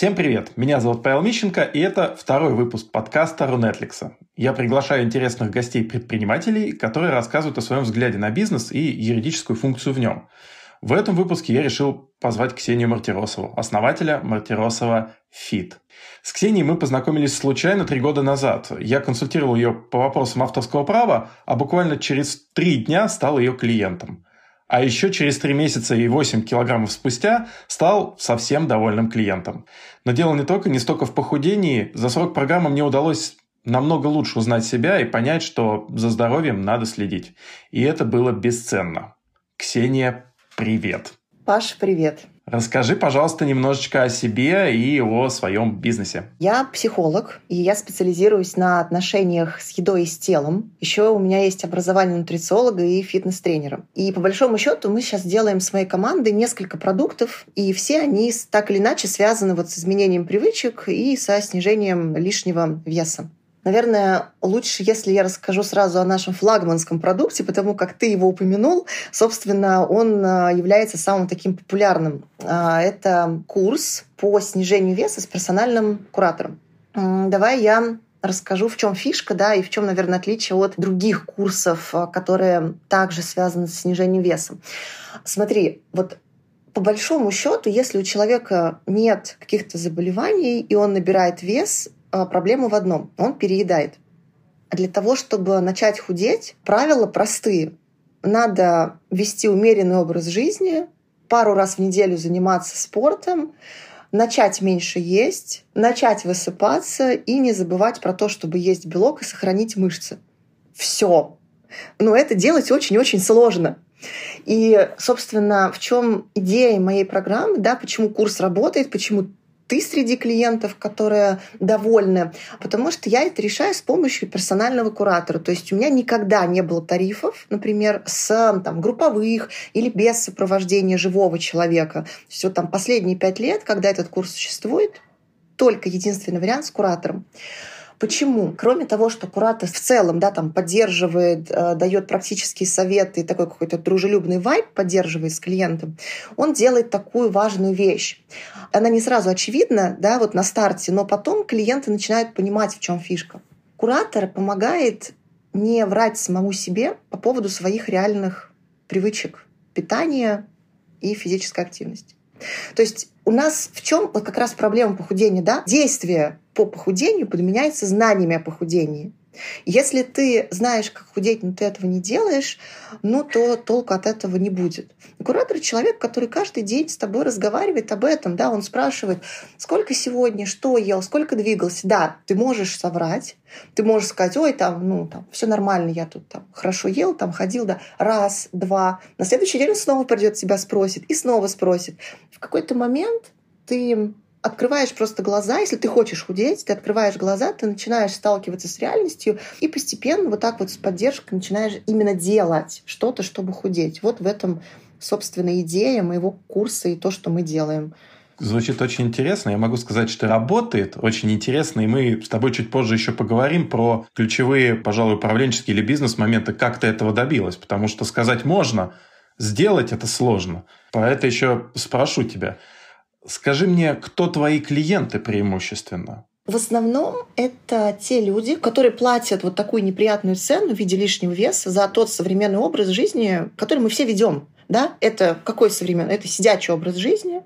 Всем привет! Меня зовут Павел Мищенко, и это второй выпуск подкаста Рунетликса. Я приглашаю интересных гостей-предпринимателей, которые рассказывают о своем взгляде на бизнес и юридическую функцию в нем. В этом выпуске я решил позвать Ксению Мартиросову, основателя Мартиросова Фит. С Ксенией мы познакомились случайно три года назад. Я консультировал ее по вопросам авторского права, а буквально через три дня стал ее клиентом. А еще через три месяца и 8 килограммов спустя стал совсем довольным клиентом. Но дело не только не столько в похудении. За срок программы мне удалось намного лучше узнать себя и понять, что за здоровьем надо следить. И это было бесценно. Ксения, привет. Паш, привет. Расскажи, пожалуйста, немножечко о себе и о своем бизнесе. Я психолог, и я специализируюсь на отношениях с едой и с телом. Еще у меня есть образование нутрициолога и фитнес-тренера. И по большому счету мы сейчас делаем с моей командой несколько продуктов, и все они так или иначе связаны вот с изменением привычек и со снижением лишнего веса. Наверное, лучше, если я расскажу сразу о нашем флагманском продукте, потому как ты его упомянул. Собственно, он а, является самым таким популярным. А, это курс по снижению веса с персональным куратором. Давай я расскажу, в чем фишка, да, и в чем, наверное, отличие от других курсов, а, которые также связаны с снижением веса. Смотри, вот по большому счету, если у человека нет каких-то заболеваний, и он набирает вес, проблема в одном. Он переедает. А для того, чтобы начать худеть, правила простые. Надо вести умеренный образ жизни, пару раз в неделю заниматься спортом, начать меньше есть, начать высыпаться и не забывать про то, чтобы есть белок и сохранить мышцы. Все. Но это делать очень-очень сложно. И, собственно, в чем идея моей программы, да, почему курс работает, почему ты среди клиентов, которые довольны, потому что я это решаю с помощью персонального куратора. То есть у меня никогда не было тарифов, например, с там, групповых или без сопровождения живого человека. Вот там последние пять лет, когда этот курс существует, только единственный вариант с куратором. Почему? Кроме того, что куратор в целом да, там, поддерживает, э, дает практические советы, такой какой-то дружелюбный вайб поддерживает с клиентом, он делает такую важную вещь. Она не сразу очевидна да, вот на старте, но потом клиенты начинают понимать, в чем фишка. Куратор помогает не врать самому себе по поводу своих реальных привычек питания и физической активности. То есть у нас в чем вот как раз проблема похудения, да? Действие по похудению подменяется знаниями о похудении. Если ты знаешь, как худеть, но ты этого не делаешь, ну то толку от этого не будет. Куратор — человек, который каждый день с тобой разговаривает об этом. Да, он спрашивает, сколько сегодня, что ел, сколько двигался. Да, ты можешь соврать, ты можешь сказать, ой, там, ну, там, все нормально, я тут там хорошо ел, там ходил, да, раз, два. На следующий день он снова придет тебя спросит и снова спросит. В какой-то момент ты открываешь просто глаза, если ты хочешь худеть, ты открываешь глаза, ты начинаешь сталкиваться с реальностью и постепенно вот так вот с поддержкой начинаешь именно делать что-то, чтобы худеть. Вот в этом, собственно, идея моего курса и то, что мы делаем. Звучит очень интересно. Я могу сказать, что работает очень интересно. И мы с тобой чуть позже еще поговорим про ключевые, пожалуй, управленческие или бизнес-моменты, как ты этого добилась. Потому что сказать можно, сделать это сложно. Поэтому еще спрошу тебя. Скажи мне, кто твои клиенты преимущественно? В основном это те люди, которые платят вот такую неприятную цену в виде лишнего веса за тот современный образ жизни, который мы все ведем. Да? Это какой современный? Это сидячий образ жизни,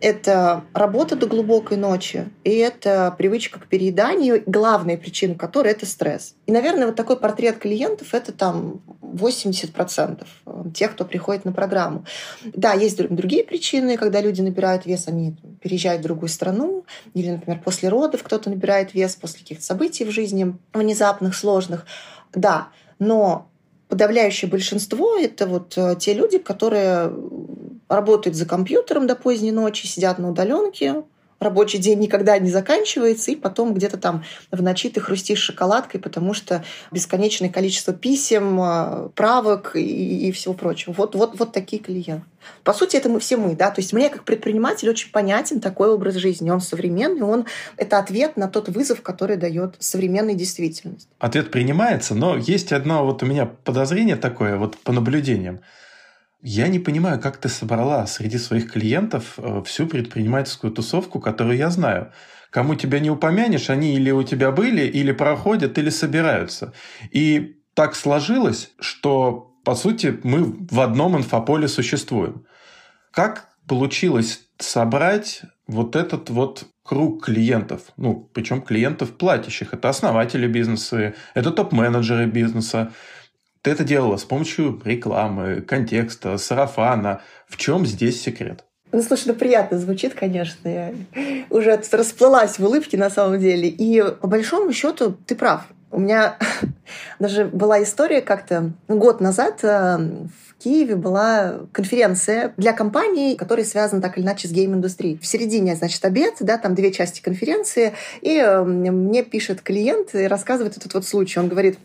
это работа до глубокой ночи, и это привычка к перееданию, главная причина которой — это стресс. И, наверное, вот такой портрет клиентов — это там 80% тех, кто приходит на программу. Да, есть другие причины, когда люди набирают вес, они переезжают в другую страну, или, например, после родов кто-то набирает вес, после каких-то событий в жизни внезапных, сложных. Да, но подавляющее большинство — это вот э, те люди, которые работают за компьютером до поздней ночи, сидят на удаленке, рабочий день никогда не заканчивается, и потом где-то там в ночи ты хрустишь шоколадкой, потому что бесконечное количество писем, э, правок и, и всего прочего. Вот, вот, вот такие клиенты. По сути, это мы все мы, да. То есть мне как предприниматель очень понятен такой образ жизни. Он современный, он это ответ на тот вызов, который дает современная действительность. Ответ принимается, но есть одно вот у меня подозрение такое, вот по наблюдениям. Я не понимаю, как ты собрала среди своих клиентов э, всю предпринимательскую тусовку, которую я знаю. Кому тебя не упомянешь, они или у тебя были, или проходят, или собираются. И так сложилось, что, по сути, мы в одном инфополе существуем. Как получилось собрать вот этот вот круг клиентов, ну, причем клиентов платящих. Это основатели бизнеса, это топ-менеджеры бизнеса. Ты это делала с помощью рекламы, контекста, сарафана. В чем здесь секрет? Ну, слушай, ну приятно звучит, конечно. Я уже расплылась в улыбке на самом деле. И по большому счету ты прав. У меня даже была история как-то год назад э, в Киеве была конференция для компаний, которые связаны так или иначе с гейм-индустрией. В середине, значит, обед, да, там две части конференции, и э, мне пишет клиент и рассказывает этот вот случай. Он говорит,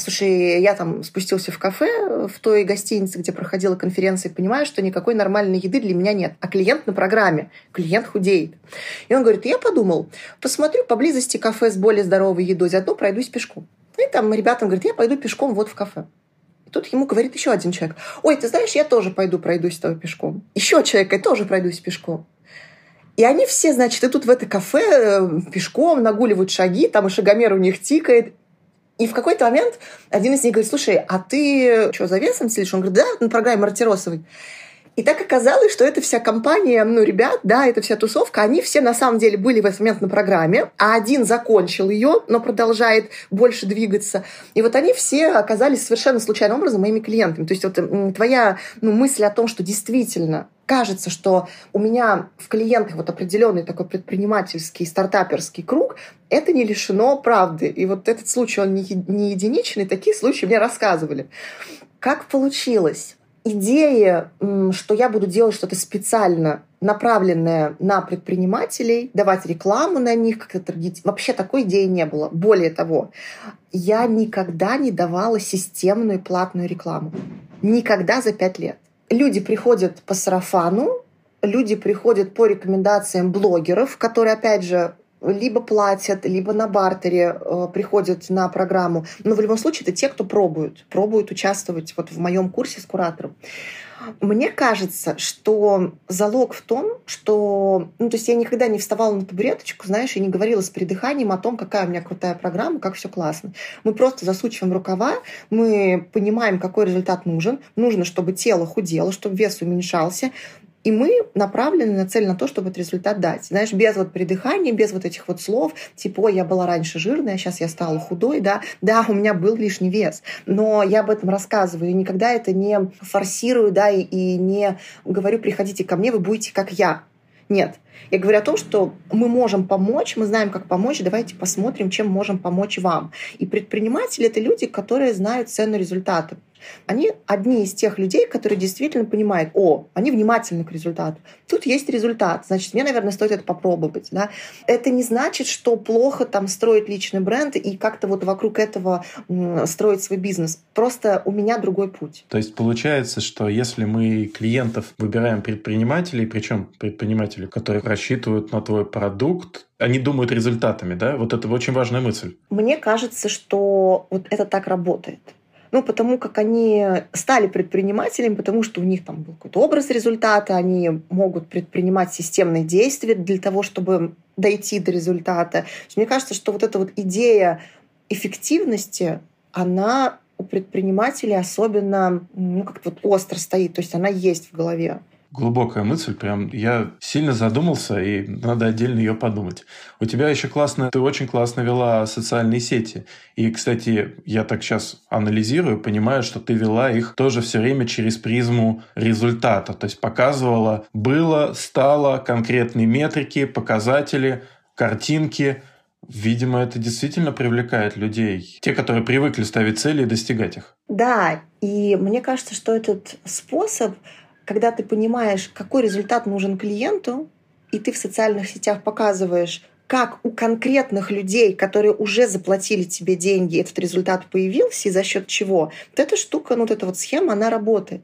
Слушай, я там спустился в кафе в той гостинице, где проходила конференция, и понимаю, что никакой нормальной еды для меня нет. А клиент на программе, клиент худеет. И он говорит, я подумал, посмотрю поблизости кафе с более здоровой едой, заодно пройдусь пешком. И там ребятам говорит, я пойду пешком вот в кафе. Тут ему говорит еще один человек, ой, ты знаешь, я тоже пойду пройдусь с тобой пешком. Еще человек, я тоже пройдусь пешком. И они все, значит, идут в это кафе э, пешком, нагуливают шаги, там и шагомер у них тикает. И в какой-то момент один из них говорит, слушай, а ты что, за весом следишь? Он говорит, да, на программе Мартиросовой. И так оказалось, что эта вся компания, ну, ребят, да, эта вся тусовка, они все на самом деле были в этот момент на программе, а один закончил ее, но продолжает больше двигаться. И вот они все оказались совершенно случайным образом моими клиентами. То есть вот твоя ну, мысль о том, что действительно кажется, что у меня в клиентах вот определенный такой предпринимательский, стартаперский круг, это не лишено правды. И вот этот случай, он не, единичный, такие случаи мне рассказывали. Как получилось? Идея, что я буду делать что-то специально направленное на предпринимателей, давать рекламу на них, как это вообще такой идеи не было. Более того, я никогда не давала системную платную рекламу. Никогда за пять лет люди приходят по сарафану, люди приходят по рекомендациям блогеров, которые, опять же, либо платят, либо на бартере э, приходят на программу. Но в любом случае это те, кто пробуют, пробуют участвовать вот в моем курсе с куратором. Мне кажется, что залог в том, что... Ну, то есть я никогда не вставала на табуреточку, знаешь, и не говорила с придыханием о том, какая у меня крутая программа, как все классно. Мы просто засучиваем рукава, мы понимаем, какой результат нужен. Нужно, чтобы тело худело, чтобы вес уменьшался. И мы направлены, нацелены на то, чтобы этот результат дать. Знаешь, без вот придыхания, без вот этих вот слов, типа, ой, я была раньше жирная, сейчас я стала худой, да, да, у меня был лишний вес. Но я об этом рассказываю, и никогда это не форсирую, да, и, и не говорю, приходите ко мне, вы будете как я. Нет. Я говорю о том, что мы можем помочь, мы знаем, как помочь, давайте посмотрим, чем можем помочь вам. И предприниматели — это люди, которые знают цену результата. Они одни из тех людей, которые действительно понимают, о, они внимательны к результату. Тут есть результат, значит, мне, наверное, стоит это попробовать. Да? Это не значит, что плохо там строить личный бренд и как-то вот вокруг этого строить свой бизнес. Просто у меня другой путь. То есть получается, что если мы клиентов выбираем предпринимателей, причем предпринимателей, которые рассчитывают на твой продукт, они думают результатами, да? Вот это очень важная мысль. Мне кажется, что вот это так работает. Ну, потому как они стали предпринимателями, потому что у них там был какой-то образ результата, они могут предпринимать системные действия для того, чтобы дойти до результата. Мне кажется, что вот эта вот идея эффективности, она у предпринимателей особенно ну, как вот остро стоит, то есть она есть в голове глубокая мысль, прям я сильно задумался, и надо отдельно ее подумать. У тебя еще классно, ты очень классно вела социальные сети. И, кстати, я так сейчас анализирую, понимаю, что ты вела их тоже все время через призму результата. То есть показывала, было, стало, конкретные метрики, показатели, картинки. Видимо, это действительно привлекает людей. Те, которые привыкли ставить цели и достигать их. Да, и мне кажется, что этот способ когда ты понимаешь, какой результат нужен клиенту, и ты в социальных сетях показываешь, как у конкретных людей, которые уже заплатили тебе деньги, этот результат появился, и за счет чего. Вот эта штука, ну вот эта вот схема, она работает.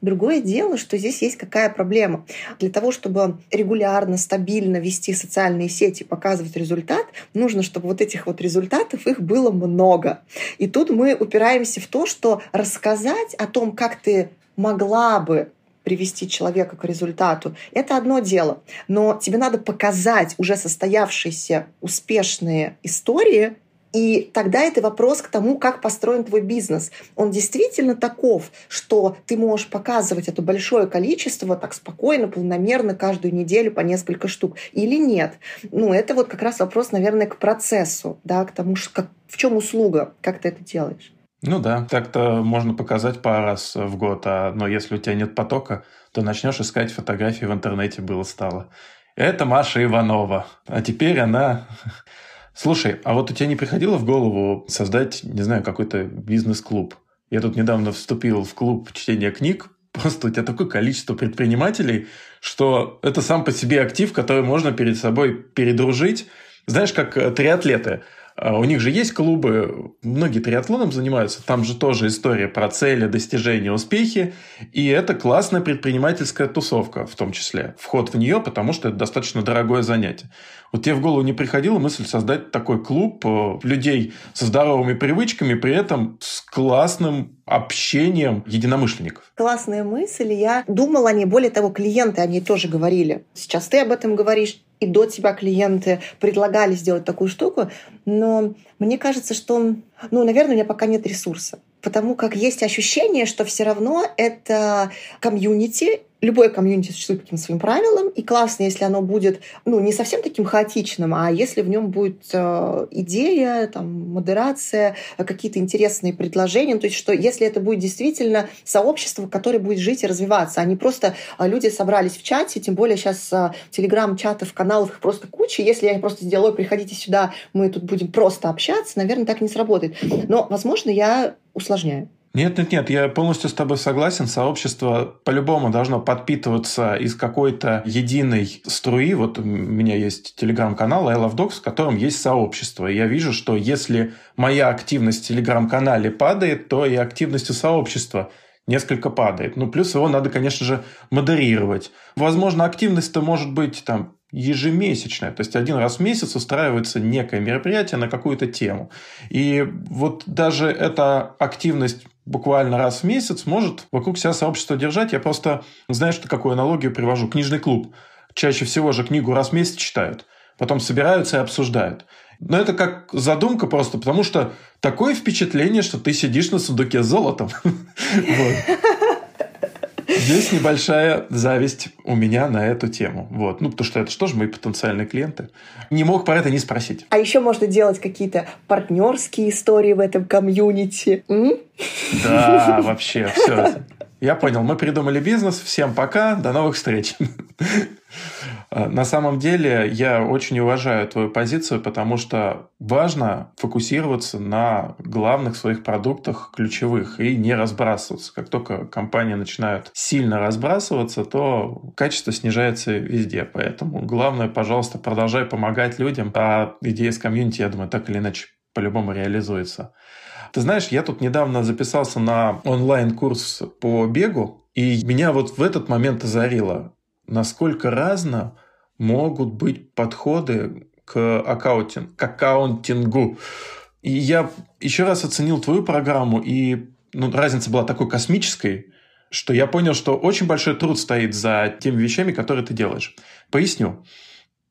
Другое дело, что здесь есть какая проблема. Для того, чтобы регулярно, стабильно вести социальные сети, показывать результат, нужно, чтобы вот этих вот результатов их было много. И тут мы упираемся в то, что рассказать о том, как ты могла бы привести человека к результату, это одно дело. Но тебе надо показать уже состоявшиеся успешные истории, и тогда это вопрос к тому, как построен твой бизнес. Он действительно таков, что ты можешь показывать это большое количество так спокойно, полномерно, каждую неделю по несколько штук или нет. Ну, это вот как раз вопрос, наверное, к процессу, да, к тому, как, в чем услуга, как ты это делаешь. Ну да, так-то можно показать пару раз в год, а, но если у тебя нет потока, то начнешь искать фотографии в интернете было стало. Это Маша Иванова. А теперь она... Слушай, а вот у тебя не приходило в голову создать, не знаю, какой-то бизнес-клуб? Я тут недавно вступил в клуб чтения книг, просто у тебя такое количество предпринимателей, что это сам по себе актив, который можно перед собой передружить. Знаешь, как э, триатлеты – у них же есть клубы, многие триатлоном занимаются, там же тоже история про цели, достижения, успехи, и это классная предпринимательская тусовка в том числе. Вход в нее, потому что это достаточно дорогое занятие. Вот тебе в голову не приходила мысль создать такой клуб э, людей со здоровыми привычками, при этом с классным общением единомышленников? Классная мысль. Я думала о ней. Более того, клиенты о ней тоже говорили. Сейчас ты об этом говоришь и до тебя клиенты предлагали сделать такую штуку, но мне кажется, что, ну, наверное, у меня пока нет ресурса, потому как есть ощущение, что все равно это комьюнити, любое комьюнити существует каким-то своим правилам, и классно, если оно будет, ну, не совсем таким хаотичным, а если в нем будет э, идея, там, модерация, какие-то интересные предложения, то есть что если это будет действительно сообщество, которое будет жить и развиваться, а не просто э, люди собрались в чате, тем более сейчас э, телеграм-чатов, каналов их просто куча, если я просто сделаю, приходите сюда, мы тут будем просто общаться, наверное, так не сработает. Но, возможно, я усложняю. Нет, нет, нет, я полностью с тобой согласен. Сообщество по-любому должно подпитываться из какой-то единой струи. Вот у меня есть телеграм-канал I Love Dogs, в котором есть сообщество. И я вижу, что если моя активность в телеграм-канале падает, то и активность у сообщества несколько падает. Ну, плюс его надо, конечно же, модерировать. Возможно, активность-то может быть там ежемесячная. То есть один раз в месяц устраивается некое мероприятие на какую-то тему. И вот даже эта активность буквально раз в месяц может вокруг себя сообщество держать. Я просто, знаешь, какую аналогию привожу? Книжный клуб. Чаще всего же книгу раз в месяц читают. Потом собираются и обсуждают. Но это как задумка просто, потому что такое впечатление, что ты сидишь на сундуке с золотом. Здесь небольшая зависть у меня на эту тему. Вот. Ну, потому что это что же мои потенциальные клиенты. Не мог про это не спросить. А еще можно делать какие-то партнерские истории в этом комьюнити. Да, вообще, все. Я понял, мы придумали бизнес. Всем пока, до новых встреч. А, на самом деле я очень уважаю твою позицию, потому что важно фокусироваться на главных своих продуктах ключевых и не разбрасываться. Как только компания начинает сильно разбрасываться, то качество снижается везде. Поэтому главное, пожалуйста, продолжай помогать людям, а идея с комьюнити, я думаю, так или иначе по-любому реализуется. Ты знаешь, я тут недавно записался на онлайн-курс по бегу, и меня вот в этот момент озарило, насколько разно могут быть подходы к, аккаунтинг, к аккаунтингу. И я еще раз оценил твою программу, и ну, разница была такой космической, что я понял, что очень большой труд стоит за теми вещами, которые ты делаешь. Поясню.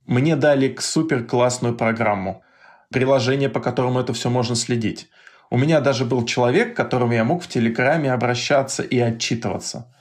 Мне дали супер классную программу, приложение, по которому это все можно следить. У меня даже был человек, к которому я мог в Телеграме обращаться и отчитываться.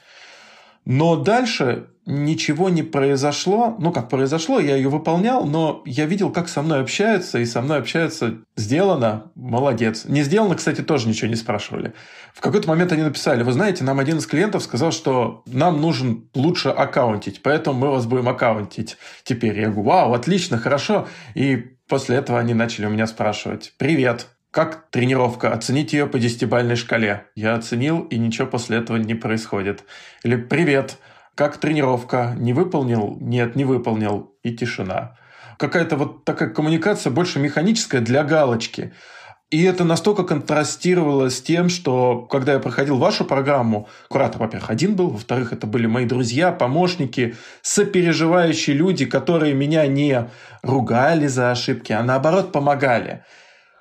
Но дальше ничего не произошло. Ну, как произошло, я ее выполнял, но я видел, как со мной общаются, и со мной общаются «сделано, молодец». Не сделано, кстати, тоже ничего не спрашивали. В какой-то момент они написали, вы знаете, нам один из клиентов сказал, что нам нужен лучше аккаунтить, поэтому мы вас будем аккаунтить теперь. Я говорю, вау, отлично, хорошо. И после этого они начали у меня спрашивать, привет, как тренировка? Оценить ее по десятибальной шкале. Я оценил, и ничего после этого не происходит. Или «Привет, как тренировка? Не выполнил? Нет, не выполнил». И тишина. Какая-то вот такая коммуникация больше механическая для галочки. И это настолько контрастировало с тем, что когда я проходил вашу программу, куратор, во-первых, один был, во-вторых, это были мои друзья, помощники, сопереживающие люди, которые меня не ругали за ошибки, а наоборот помогали.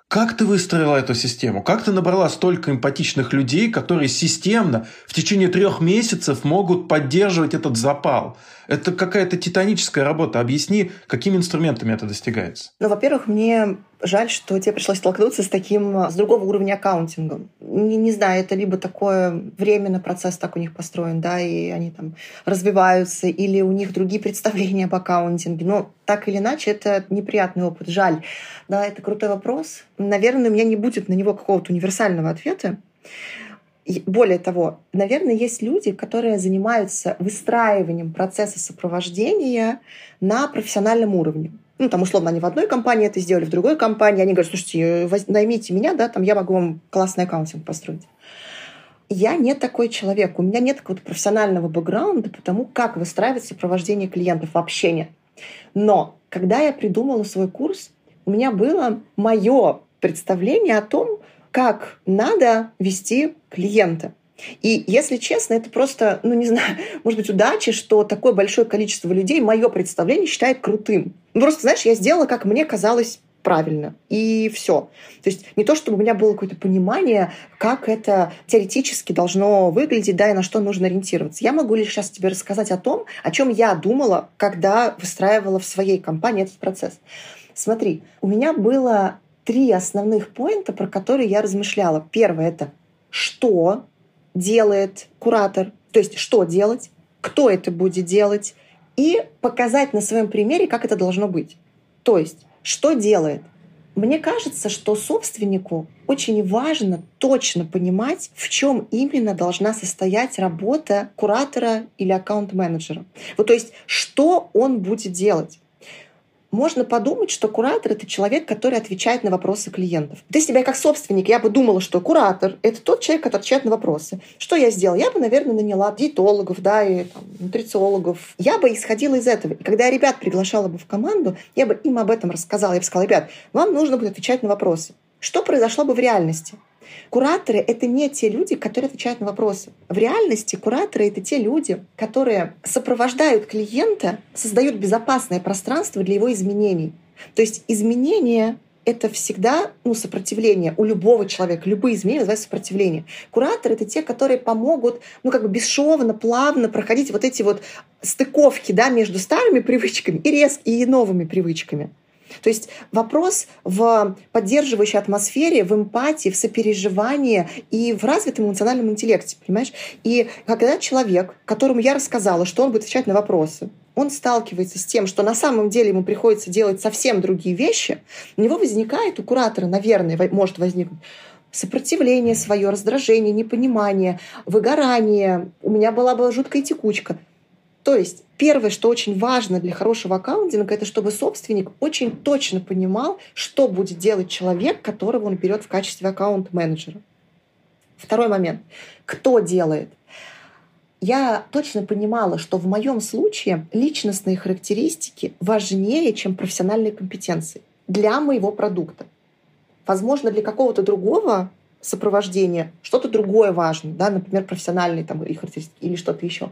Как ты выстроила эту систему? Как ты набрала столько эмпатичных людей, которые системно в течение трех месяцев могут поддерживать этот запал? Это какая-то титаническая работа. Объясни, какими инструментами это достигается? Ну, во-первых, мне жаль, что тебе пришлось столкнуться с таким, с другого уровня аккаунтингом. Не, не знаю, это либо такое временно процесс так у них построен, да, и они там развиваются, или у них другие представления об аккаунтинге. Но так или иначе, это неприятный опыт. Жаль. Да, это крутой вопрос. Наверное, у меня не будет на него какого-то универсального ответа. Более того, наверное, есть люди, которые занимаются выстраиванием процесса сопровождения на профессиональном уровне. Ну, там, условно, они в одной компании это сделали, в другой компании. Они говорят, слушайте, наймите меня, да, там я могу вам классный аккаунтинг построить. Я не такой человек. У меня нет какого-то профессионального бэкграунда по тому, как выстраивать сопровождение клиентов. Вообще нет. Но когда я придумала свой курс, у меня было мое представление о том, как надо вести клиента. И, если честно, это просто, ну, не знаю, может быть, удача, что такое большое количество людей мое представление считает крутым. Ну, просто, знаешь, я сделала, как мне казалось правильно. И все. То есть не то, чтобы у меня было какое-то понимание, как это теоретически должно выглядеть, да, и на что нужно ориентироваться. Я могу лишь сейчас тебе рассказать о том, о чем я думала, когда выстраивала в своей компании этот процесс. Смотри, у меня было три основных поинта, про которые я размышляла. Первое — это что делает куратор, то есть что делать, кто это будет делать, и показать на своем примере, как это должно быть. То есть, что делает? Мне кажется, что собственнику очень важно точно понимать, в чем именно должна состоять работа куратора или аккаунт-менеджера. Вот, то есть, что он будет делать можно подумать, что куратор — это человек, который отвечает на вопросы клиентов. Ты себя как собственник, я бы думала, что куратор — это тот человек, который отвечает на вопросы. Что я сделала? Я бы, наверное, наняла диетологов, да, и там, нутрициологов. Я бы исходила из этого. И когда я ребят приглашала бы в команду, я бы им об этом рассказала. Я бы сказала, ребят, вам нужно будет отвечать на вопросы. Что произошло бы в реальности? Кураторы — это не те люди, которые отвечают на вопросы. В реальности кураторы — это те люди, которые сопровождают клиента, создают безопасное пространство для его изменений. То есть изменения это всегда ну, сопротивление у любого человека. Любые изменения называются сопротивление. Кураторы — это те, которые помогут ну, как бы бесшовно, плавно проходить вот эти вот стыковки да, между старыми привычками и резкими и новыми привычками. То есть вопрос в поддерживающей атмосфере, в эмпатии, в сопереживании и в развитом эмоциональном интеллекте, понимаешь? И когда человек, которому я рассказала, что он будет отвечать на вопросы, он сталкивается с тем, что на самом деле ему приходится делать совсем другие вещи, у него возникает, у куратора, наверное, может возникнуть сопротивление свое, раздражение, непонимание, выгорание. У меня была бы жуткая текучка. То есть первое, что очень важно для хорошего аккаунтинга, это чтобы собственник очень точно понимал, что будет делать человек, которого он берет в качестве аккаунт-менеджера. Второй момент. Кто делает? Я точно понимала, что в моем случае личностные характеристики важнее, чем профессиональные компетенции для моего продукта. Возможно, для какого-то другого сопровождения что-то другое важно, да, например, профессиональные там, характеристики или что-то еще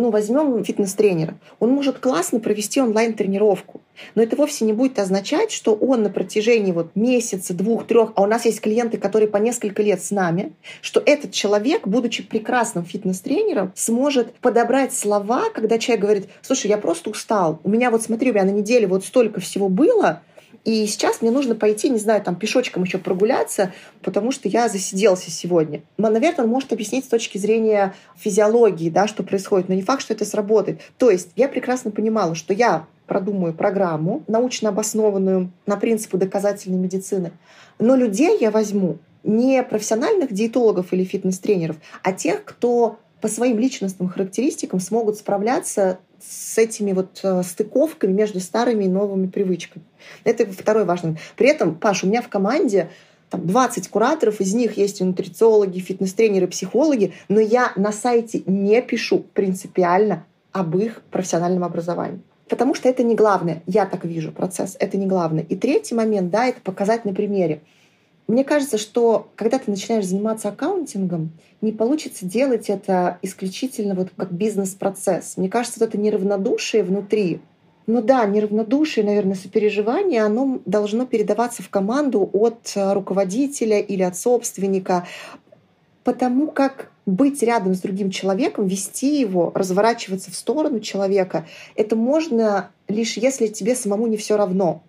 ну, возьмем фитнес-тренера, он может классно провести онлайн-тренировку, но это вовсе не будет означать, что он на протяжении вот месяца, двух, трех, а у нас есть клиенты, которые по несколько лет с нами, что этот человек, будучи прекрасным фитнес-тренером, сможет подобрать слова, когда человек говорит, слушай, я просто устал, у меня вот смотри, у меня на неделе вот столько всего было, и сейчас мне нужно пойти, не знаю, там пешочком еще прогуляться, потому что я засиделся сегодня. Наверное, он может объяснить с точки зрения физиологии, да, что происходит, но не факт, что это сработает. То есть я прекрасно понимала, что я продумаю программу, научно обоснованную на принципу доказательной медицины, но людей я возьму не профессиональных диетологов или фитнес-тренеров, а тех, кто по своим личностным характеристикам смогут справляться с этими вот э, стыковками между старыми и новыми привычками. Это второй важный. При этом, Паш, у меня в команде там 20 кураторов, из них есть и нутрициологи, фитнес-тренеры, психологи, но я на сайте не пишу принципиально об их профессиональном образовании. Потому что это не главное. Я так вижу процесс. Это не главное. И третий момент, да, это показать на примере. Мне кажется, что когда ты начинаешь заниматься аккаунтингом, не получится делать это исключительно вот как бизнес-процесс. Мне кажется, это неравнодушие внутри Ну да, неравнодушие, наверное, сопереживание, оно должно передаваться в команду от э, руководителя или от собственника, потому как быть рядом с другим человеком, вести его, разворачиваться в сторону человека, это можно лишь если тебе самому не все равно.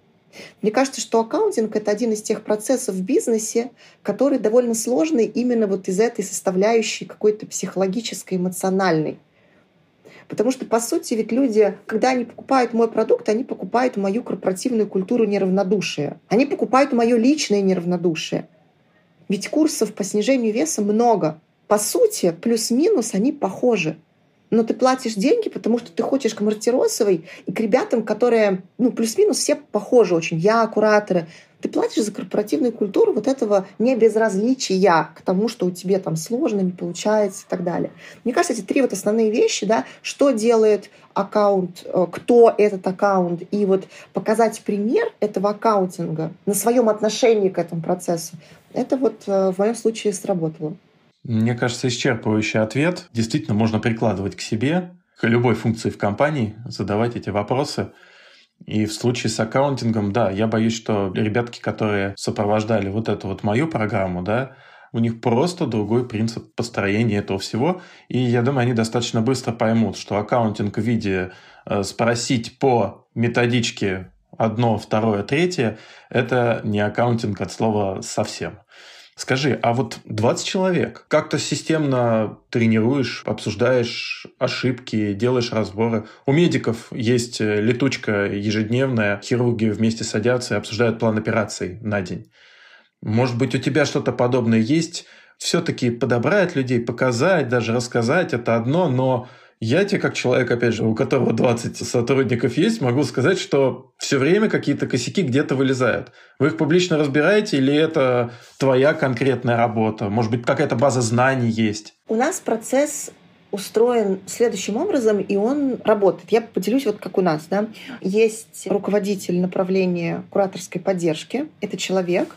Мне кажется, что аккаунтинг — это один из тех процессов в бизнесе, который довольно сложный именно вот из этой составляющей какой-то психологической, эмоциональной. Потому что, по сути, ведь люди, когда они покупают мой продукт, они покупают мою корпоративную культуру неравнодушия. Они покупают мое личное неравнодушие. Ведь курсов по снижению веса много. По сути, плюс-минус они похожи но ты платишь деньги, потому что ты хочешь к Мартиросовой и к ребятам, которые, ну, плюс-минус все похожи очень. Я, кураторы. Ты платишь за корпоративную культуру вот этого не безразличия к тому, что у тебя там сложно, не получается и так далее. Мне кажется, эти три вот основные вещи, да, что делает аккаунт, э, кто этот аккаунт, и вот показать пример этого аккаунтинга на своем отношении к этому процессу, это вот э, в моем случае сработало. Мне кажется, исчерпывающий ответ. Действительно, можно прикладывать к себе, к любой функции в компании, задавать эти вопросы. И в случае с аккаунтингом, да, я боюсь, что ребятки, которые сопровождали вот эту вот мою программу, да, у них просто другой принцип построения этого всего. И я думаю, они достаточно быстро поймут, что аккаунтинг в виде э, спросить по методичке одно, второе, третье, это не аккаунтинг от слова совсем. Скажи, а вот 20 человек, как-то системно тренируешь, обсуждаешь ошибки, делаешь разборы. У медиков есть э, летучка ежедневная, хирурги вместе садятся и обсуждают план операций на день. Может быть, у тебя что-то подобное есть? Все-таки подобрать людей, показать, даже рассказать – это одно, но я тебе, как человек, опять же, у которого 20 сотрудников есть, могу сказать, что все время какие-то косяки где-то вылезают. Вы их публично разбираете или это твоя конкретная работа? Может быть, какая-то база знаний есть? У нас процесс устроен следующим образом, и он работает. Я поделюсь вот как у нас. Да? Есть руководитель направления кураторской поддержки. Это человек,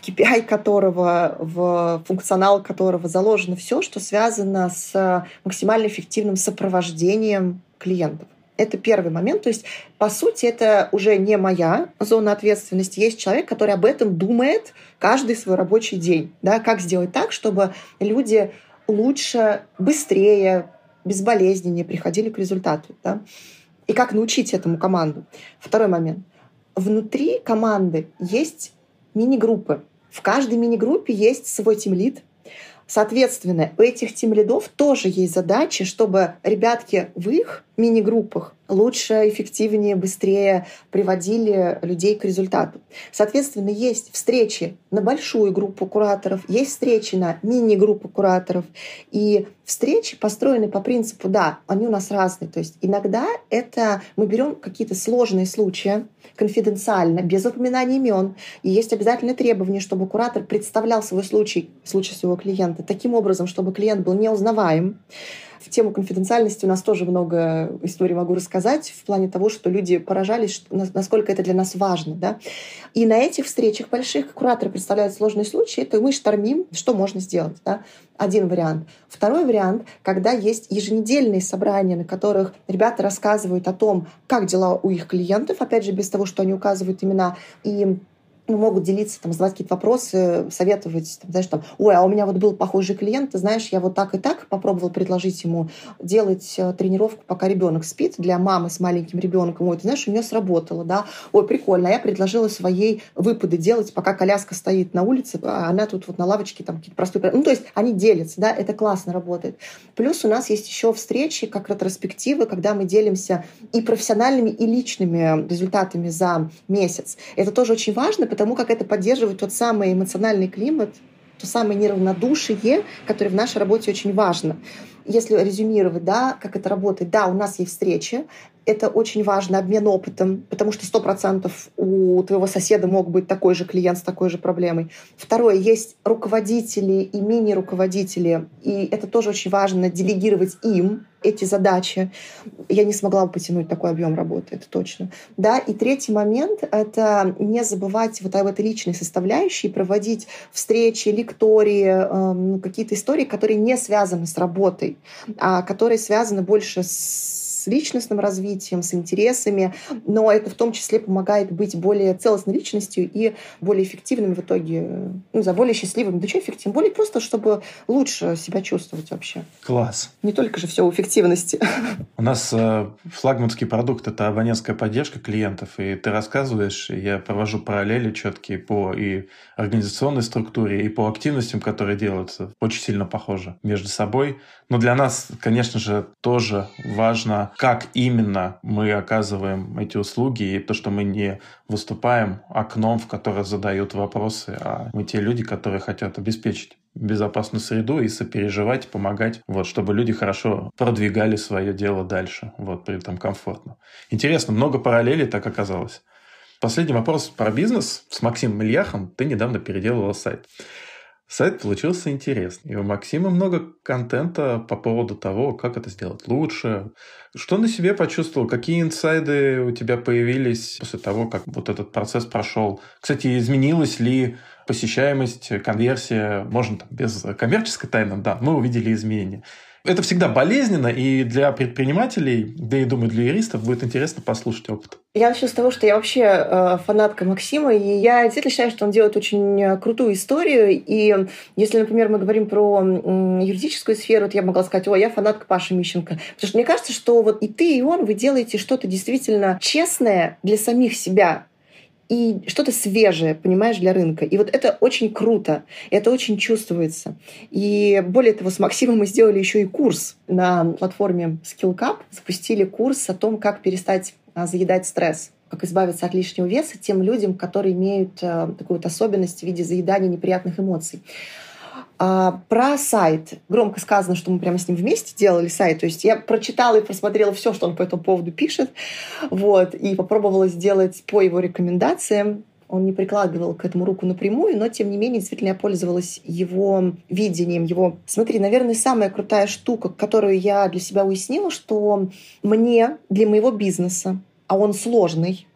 в KPI которого, в функционал которого заложено все, что связано с максимально эффективным сопровождением клиентов. Это первый момент. То есть, по сути, это уже не моя зона ответственности. Есть человек, который об этом думает каждый свой рабочий день. Да, как сделать так, чтобы люди лучше, быстрее, безболезненнее приходили к результату. Да? И как научить этому команду. Второй момент. Внутри команды есть мини-группы. В каждой мини-группе есть свой тимлид. Соответственно, у этих тимлидов тоже есть задача, чтобы ребятки в их мини-группах лучше, эффективнее, быстрее приводили людей к результату. Соответственно, есть встречи на большую группу кураторов, есть встречи на мини-группу кураторов. И встречи построены по принципу, да, они у нас разные. То есть иногда это мы берем какие-то сложные случаи, конфиденциально, без упоминания имен. И есть обязательное требование, чтобы куратор представлял свой случай, случай своего клиента, таким образом, чтобы клиент был неузнаваем. В тему конфиденциальности у нас тоже много историй могу рассказать в плане того, что люди поражались, насколько это для нас важно. Да? И на этих встречах больших кураторы представляют сложные случаи, то мы штормим, что можно сделать. Да? Один вариант. Второй вариант, когда есть еженедельные собрания, на которых ребята рассказывают о том, как дела у их клиентов, опять же, без того, что они указывают имена, и ну, могут делиться, там, задавать какие-то вопросы, советовать, там, знаешь, там, ой, а у меня вот был похожий клиент, ты знаешь, я вот так и так попробовал предложить ему делать э, тренировку, пока ребенок спит, для мамы с маленьким ребенком, ой, ты знаешь, у нее сработало, да, ой, прикольно, а я предложила своей выпады делать, пока коляска стоит на улице, а она тут вот на лавочке там какие-то простые, ну, то есть они делятся, да, это классно работает. Плюс у нас есть еще встречи, как ретроспективы, когда мы делимся и профессиональными, и личными результатами за месяц. Это тоже очень важно, потому тому, как это поддерживает тот самый эмоциональный климат, то самое неравнодушие, которое в нашей работе очень важно. Если резюмировать, да, как это работает, да, у нас есть встречи, это очень важно, обмен опытом, потому что сто процентов у твоего соседа мог быть такой же клиент с такой же проблемой. Второе, есть руководители и мини-руководители, и это тоже очень важно, делегировать им эти задачи. Я не смогла бы потянуть такой объем работы, это точно. Да, и третий момент — это не забывать вот об этой личной составляющей, проводить встречи, лектории, э, какие-то истории, которые не связаны с работой, а которые связаны больше с с личностным развитием, с интересами, но это в том числе помогает быть более целостной личностью и более эффективным в итоге, ну, за более счастливым, да что эффективным, более просто, чтобы лучше себя чувствовать вообще. Класс. Не только же все в эффективности. У нас э, флагманский продукт – это абонентская поддержка клиентов, и ты рассказываешь, я провожу параллели четкие по и организационной структуре, и по активностям, которые делаются. Очень сильно похожи между собой. Но для нас, конечно же, тоже важно, как именно мы оказываем эти услуги, и то, что мы не выступаем окном, в которое задают вопросы, а мы те люди, которые хотят обеспечить безопасную среду и сопереживать, помогать, вот, чтобы люди хорошо продвигали свое дело дальше, вот, при этом комфортно. Интересно, много параллелей так оказалось. Последний вопрос про бизнес. С Максимом Ильяхом ты недавно переделывал сайт. Сайт получился интересный. И у Максима много контента по поводу того, как это сделать лучше. Что на себе почувствовал? Какие инсайды у тебя появились после того, как вот этот процесс прошел? Кстати, изменилась ли посещаемость, конверсия? Можно там без коммерческой тайны, да, мы увидели изменения. Это всегда болезненно, и для предпринимателей, да и, думаю, для юристов будет интересно послушать опыт. Я начну с того, что я вообще э, фанатка Максима, и я действительно считаю, что он делает очень э, крутую историю. И если, например, мы говорим про э, юридическую сферу, то я могла сказать, о, я фанатка Паши Мищенко. Потому что мне кажется, что вот и ты, и он, вы делаете что-то действительно честное для самих себя и что-то свежее, понимаешь, для рынка. И вот это очень круто, это очень чувствуется. И более того, с Максимом мы сделали еще и курс на платформе SkillCap, запустили курс о том, как перестать а, заедать стресс как избавиться от лишнего веса тем людям, которые имеют э, такую вот особенность в виде заедания неприятных эмоций. А, про сайт. Громко сказано, что мы прямо с ним вместе делали сайт. То есть я прочитала и просмотрела все, что он по этому поводу пишет. Вот, и попробовала сделать по его рекомендациям. Он не прикладывал к этому руку напрямую, но тем не менее, действительно, я пользовалась его видением, его... Смотри, наверное, самая крутая штука, которую я для себя уяснила, что мне, для моего бизнеса, а он сложный,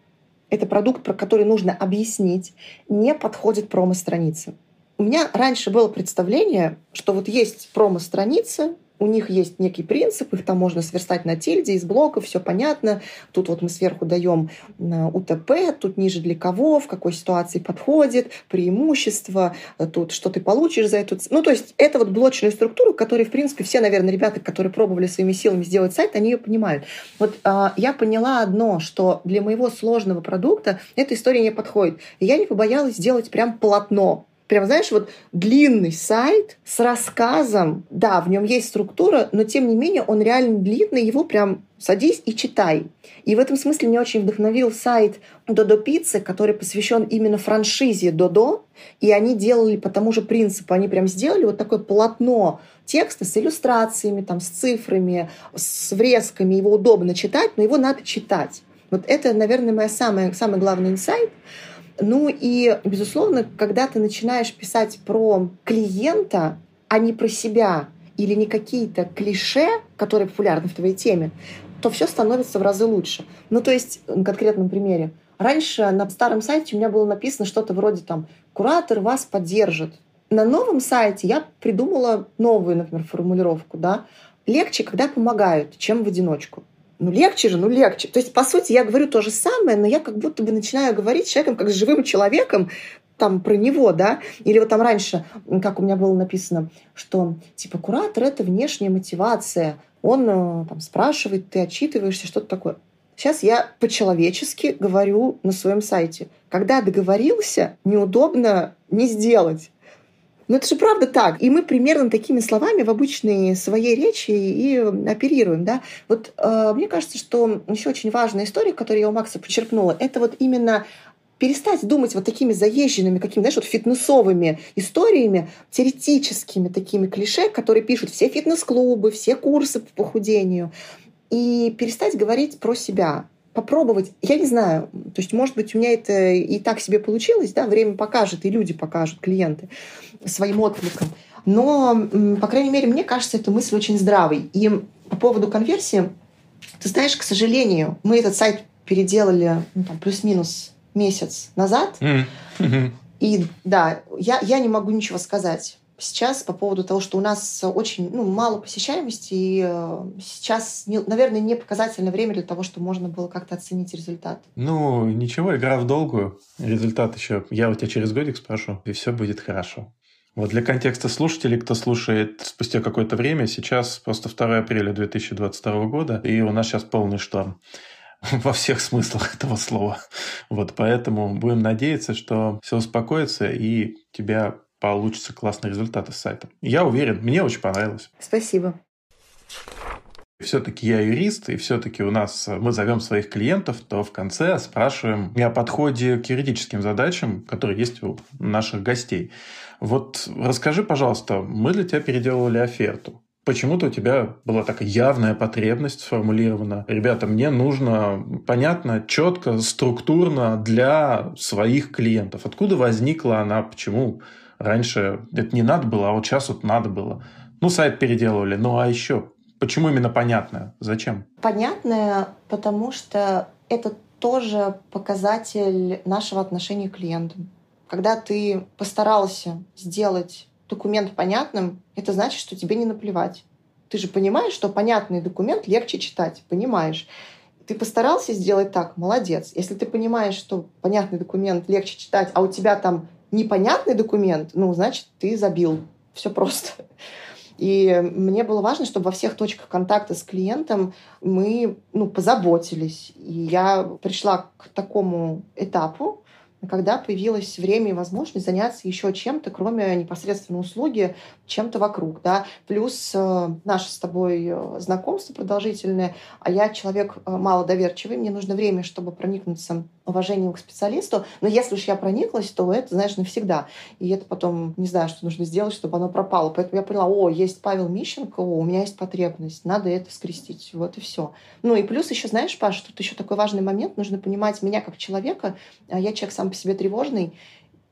это продукт, про который нужно объяснить, не подходит промо-страница. У меня раньше было представление, что вот есть промо-страница, у них есть некий принцип, их там можно сверстать на тильде из блоков, все понятно. Тут вот мы сверху даем э, УТП, тут ниже для кого, в какой ситуации подходит, преимущество, э, тут что ты получишь за эту... Ну, то есть это вот блочная структура, которую, в принципе, все, наверное, ребята, которые пробовали своими силами сделать сайт, они ее понимают. Вот а, я поняла одно, что для моего сложного продукта эта история не подходит. И я не побоялась сделать прям полотно Прям, знаешь, вот длинный сайт с рассказом. Да, в нем есть структура, но тем не менее он реально длинный, его прям садись и читай. И в этом смысле меня очень вдохновил сайт Додо Пиццы, который посвящен именно франшизе Додо. И они делали по тому же принципу. Они прям сделали вот такое полотно текста с иллюстрациями, там, с цифрами, с врезками. Его удобно читать, но его надо читать. Вот это, наверное, моя самая, самый главный инсайт. Ну и, безусловно, когда ты начинаешь писать про клиента, а не про себя, или не какие-то клише, которые популярны в твоей теме, то все становится в разы лучше. Ну, то есть, на конкретном примере. Раньше на старом сайте у меня было написано что-то вроде там «Куратор вас поддержит». На новом сайте я придумала новую, например, формулировку, да, легче, когда помогают, чем в одиночку ну легче же, ну легче. То есть, по сути, я говорю то же самое, но я как будто бы начинаю говорить с человеком, как с живым человеком, там про него, да, или вот там раньше, как у меня было написано, что типа куратор — это внешняя мотивация, он э, там спрашивает, ты отчитываешься, что-то такое. Сейчас я по-человечески говорю на своем сайте. Когда договорился, неудобно не сделать. Но это же правда так. И мы примерно такими словами в обычной своей речи и оперируем. Да? Вот э, мне кажется, что еще очень важная история, которую я у Макса почерпнула, это вот именно перестать думать вот такими заезженными, какими, знаешь, вот фитнесовыми историями, теоретическими такими клише, которые пишут все фитнес-клубы, все курсы по похудению, и перестать говорить про себя, попробовать, я не знаю, то есть, может быть, у меня это и так себе получилось, да, время покажет, и люди покажут, клиенты, своим откликом. Но, по крайней мере, мне кажется, эта мысль очень здравой. И по поводу конверсии, ты знаешь, к сожалению, мы этот сайт переделали ну, там, плюс-минус месяц назад. Mm-hmm. И да, я, я не могу ничего сказать. Сейчас по поводу того, что у нас очень ну, мало посещаемости, и э, сейчас, наверное, не показательное время для того, чтобы можно было как-то оценить результат. Ну, ничего, игра в долгую. Результат еще. Я у тебя через годик спрошу, и все будет хорошо. Вот для контекста слушателей, кто слушает спустя какое-то время, сейчас просто 2 апреля 2022 года, и у нас сейчас полный шторм во всех смыслах этого слова. Вот поэтому будем надеяться, что все успокоится и тебя получится классный результат с сайтом. Я уверен, мне очень понравилось. Спасибо. Все-таки я юрист, и все-таки у нас мы зовем своих клиентов, то в конце спрашиваем о подходе к юридическим задачам, которые есть у наших гостей. Вот расскажи, пожалуйста, мы для тебя переделывали оферту. Почему-то у тебя была такая явная потребность сформулирована. Ребята, мне нужно понятно, четко, структурно для своих клиентов. Откуда возникла она, почему раньше это не надо было, а вот сейчас вот надо было. Ну, сайт переделывали. Ну, а еще Почему именно понятное? Зачем? Понятное, потому что это тоже показатель нашего отношения к клиентам. Когда ты постарался сделать документ понятным, это значит, что тебе не наплевать. Ты же понимаешь, что понятный документ легче читать, понимаешь. Ты постарался сделать так, молодец. Если ты понимаешь, что понятный документ легче читать, а у тебя там непонятный документ, ну, значит, ты забил. Все просто. И мне было важно, чтобы во всех точках контакта с клиентом мы ну, позаботились. И я пришла к такому этапу, когда появилось время и возможность заняться еще чем-то, кроме непосредственно услуги, чем-то вокруг. Да? Плюс э, наше с тобой э, знакомство продолжительное, а я человек э, малодоверчивый, мне нужно время, чтобы проникнуться уважением к специалисту. Но если уж я прониклась, то это, знаешь, навсегда. И это потом, не знаю, что нужно сделать, чтобы оно пропало. Поэтому я поняла, о, есть Павел Мищенко, о, у меня есть потребность, надо это скрестить. Вот и все. Ну и плюс еще, знаешь, Паш, тут еще такой важный момент, нужно понимать меня как человека. А я человек сам по себе тревожный,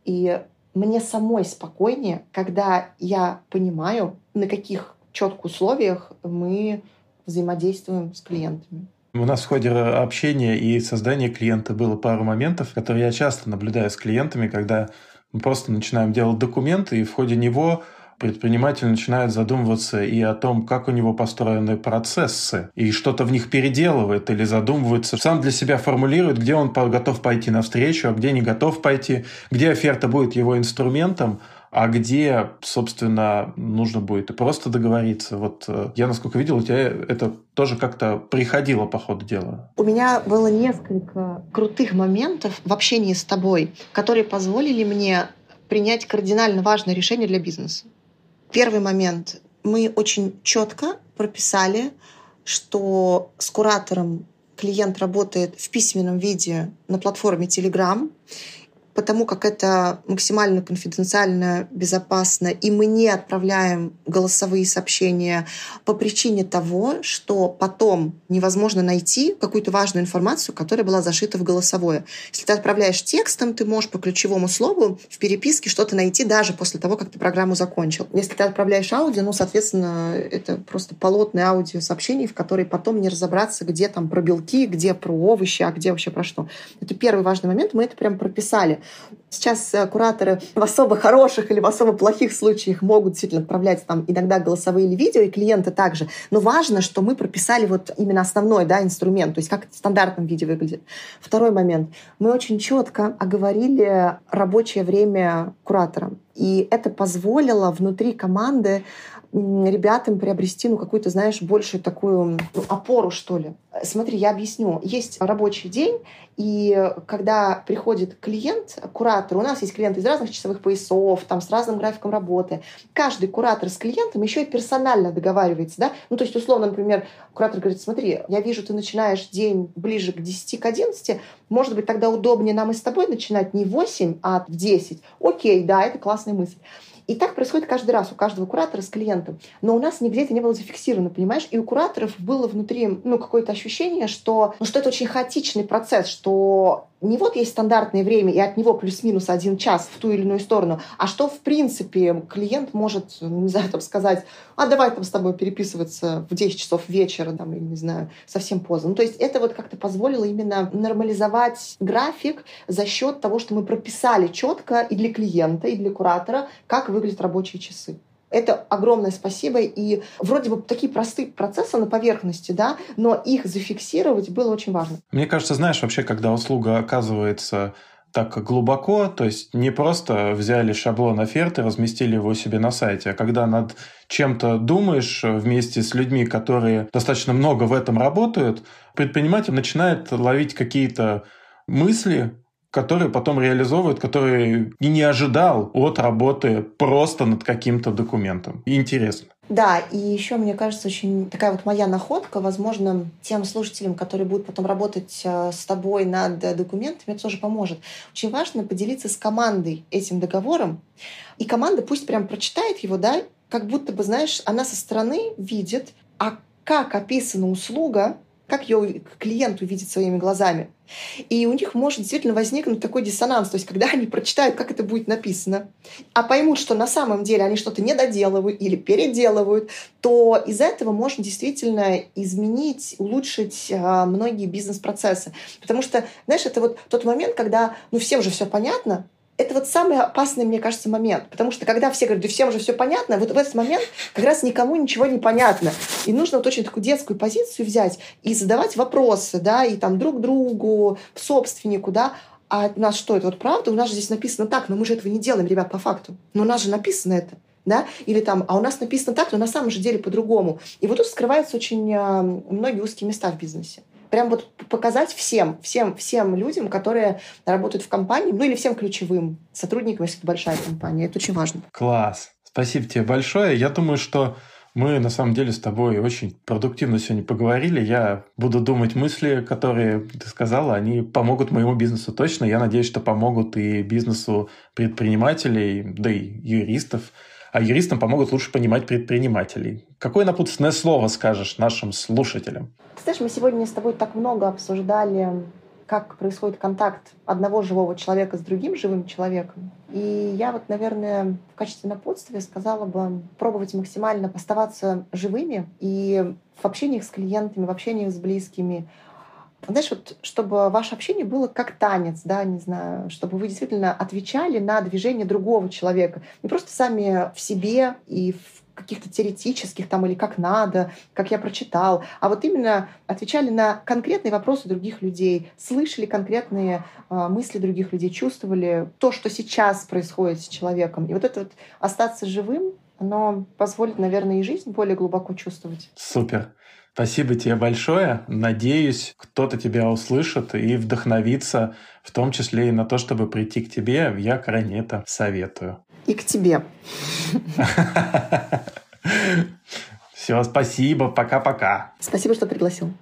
и мне самой спокойнее, когда я понимаю, на каких четких условиях мы взаимодействуем с клиентами. У нас в ходе общения и создания клиента было пару моментов, которые я часто наблюдаю с клиентами, когда мы просто начинаем делать документы, и в ходе него предприниматель начинает задумываться и о том, как у него построены процессы, и что-то в них переделывает или задумывается, сам для себя формулирует, где он готов пойти навстречу, а где не готов пойти, где оферта будет его инструментом, а где, собственно, нужно будет и просто договориться. Вот э, я, насколько видел, у тебя это тоже как-то приходило по ходу дела. У меня было несколько крутых моментов в общении с тобой, которые позволили мне принять кардинально важное решение для бизнеса. Первый момент. Мы очень четко прописали, что с куратором клиент работает в письменном виде на платформе Telegram, потому как это максимально конфиденциально, безопасно, и мы не отправляем голосовые сообщения по причине того, что потом невозможно найти какую-то важную информацию, которая была зашита в голосовое. Если ты отправляешь текстом, ты можешь по ключевому слову в переписке что-то найти даже после того, как ты программу закончил. Если ты отправляешь аудио, ну, соответственно, это просто полотное аудио сообщений, в которые потом не разобраться, где там про белки, где про овощи, а где вообще про что. Это первый важный момент. Мы это прям прописали. Сейчас э, кураторы в особо хороших или в особо плохих случаях могут действительно отправлять там иногда голосовые или видео, и клиенты также. Но важно, что мы прописали вот именно основной да, инструмент, то есть как это в стандартном виде выглядит. Второй момент. Мы очень четко оговорили рабочее время куратора. И это позволило внутри команды ребятам приобрести, ну, какую-то, знаешь, большую такую ну, опору, что ли. Смотри, я объясню. Есть рабочий день, и когда приходит клиент, куратор, у нас есть клиенты из разных часовых поясов, там, с разным графиком работы. Каждый куратор с клиентом еще и персонально договаривается, да? Ну, то есть, условно, например, куратор говорит, смотри, я вижу, ты начинаешь день ближе к 10, к 11, может быть, тогда удобнее нам и с тобой начинать не в 8, а в 10. Окей, да, это классная мысль. И так происходит каждый раз у каждого куратора с клиентом. Но у нас нигде это не было зафиксировано, понимаешь? И у кураторов было внутри ну, какое-то ощущение, что, ну, что это очень хаотичный процесс, что не вот есть стандартное время, и от него плюс-минус один час в ту или иную сторону, а что, в принципе, клиент может, не знаю, там сказать, а давай там с тобой переписываться в 10 часов вечера, там, или, не знаю, совсем поздно. Ну, то есть это вот как-то позволило именно нормализовать график за счет того, что мы прописали четко и для клиента, и для куратора, как вы выглядят рабочие часы. Это огромное спасибо. И вроде бы такие простые процессы на поверхности, да, но их зафиксировать было очень важно. Мне кажется, знаешь, вообще, когда услуга оказывается так глубоко, то есть не просто взяли шаблон оферты, разместили его себе на сайте, а когда над чем-то думаешь вместе с людьми, которые достаточно много в этом работают, предприниматель начинает ловить какие-то мысли, которые потом реализовывают, которые и не ожидал от работы просто над каким-то документом. Интересно. Да, и еще, мне кажется, очень такая вот моя находка, возможно, тем слушателям, которые будут потом работать э, с тобой над документами, это тоже поможет. Очень важно поделиться с командой этим договором, и команда пусть прям прочитает его, да, как будто бы, знаешь, она со стороны видит, а как описана услуга, как ее клиент увидит своими глазами. И у них может действительно возникнуть такой диссонанс. То есть, когда они прочитают, как это будет написано, а поймут, что на самом деле они что-то не доделывают или переделывают, то из этого можно действительно изменить, улучшить э, многие бизнес-процессы. Потому что, знаешь, это вот тот момент, когда ну, всем же все понятно, это вот самый опасный, мне кажется, момент. Потому что когда все говорят, да всем уже все понятно, вот в этот момент как раз никому ничего не понятно. И нужно вот очень такую детскую позицию взять и задавать вопросы, да, и там друг другу, собственнику, да, а у нас что, это вот правда? У нас же здесь написано так, но мы же этого не делаем, ребят, по факту. Но у нас же написано это. Да? Или там, а у нас написано так, но на самом же деле по-другому. И вот тут скрываются очень а, многие узкие места в бизнесе прям вот показать всем, всем, всем людям, которые работают в компании, ну или всем ключевым сотрудникам, если это большая компания. Это очень важно. Класс. Спасибо тебе большое. Я думаю, что мы на самом деле с тобой очень продуктивно сегодня поговорили. Я буду думать мысли, которые ты сказала, они помогут моему бизнесу точно. Я надеюсь, что помогут и бизнесу предпринимателей, да и юристов. А юристам помогут лучше понимать предпринимателей. Какое напутственное слово скажешь нашим слушателям? Знаешь, мы сегодня с тобой так много обсуждали, как происходит контакт одного живого человека с другим живым человеком. И я вот, наверное, в качестве напутствия сказала бы пробовать максимально оставаться живыми и в общениях с клиентами, в общениях с близкими, знаешь, вот чтобы ваше общение было как танец, да, не знаю, чтобы вы действительно отвечали на движение другого человека. Не просто сами в себе и в каких-то теоретических там или как надо, как я прочитал, а вот именно отвечали на конкретные вопросы других людей, слышали конкретные э, мысли других людей, чувствовали то, что сейчас происходит с человеком. И вот это вот остаться живым, оно позволит, наверное, и жизнь более глубоко чувствовать. Супер. Спасибо тебе большое. Надеюсь, кто-то тебя услышит и вдохновится, в том числе и на то, чтобы прийти к тебе. Я крайне это советую и к тебе. Все, спасибо, пока-пока. Спасибо, что пригласил.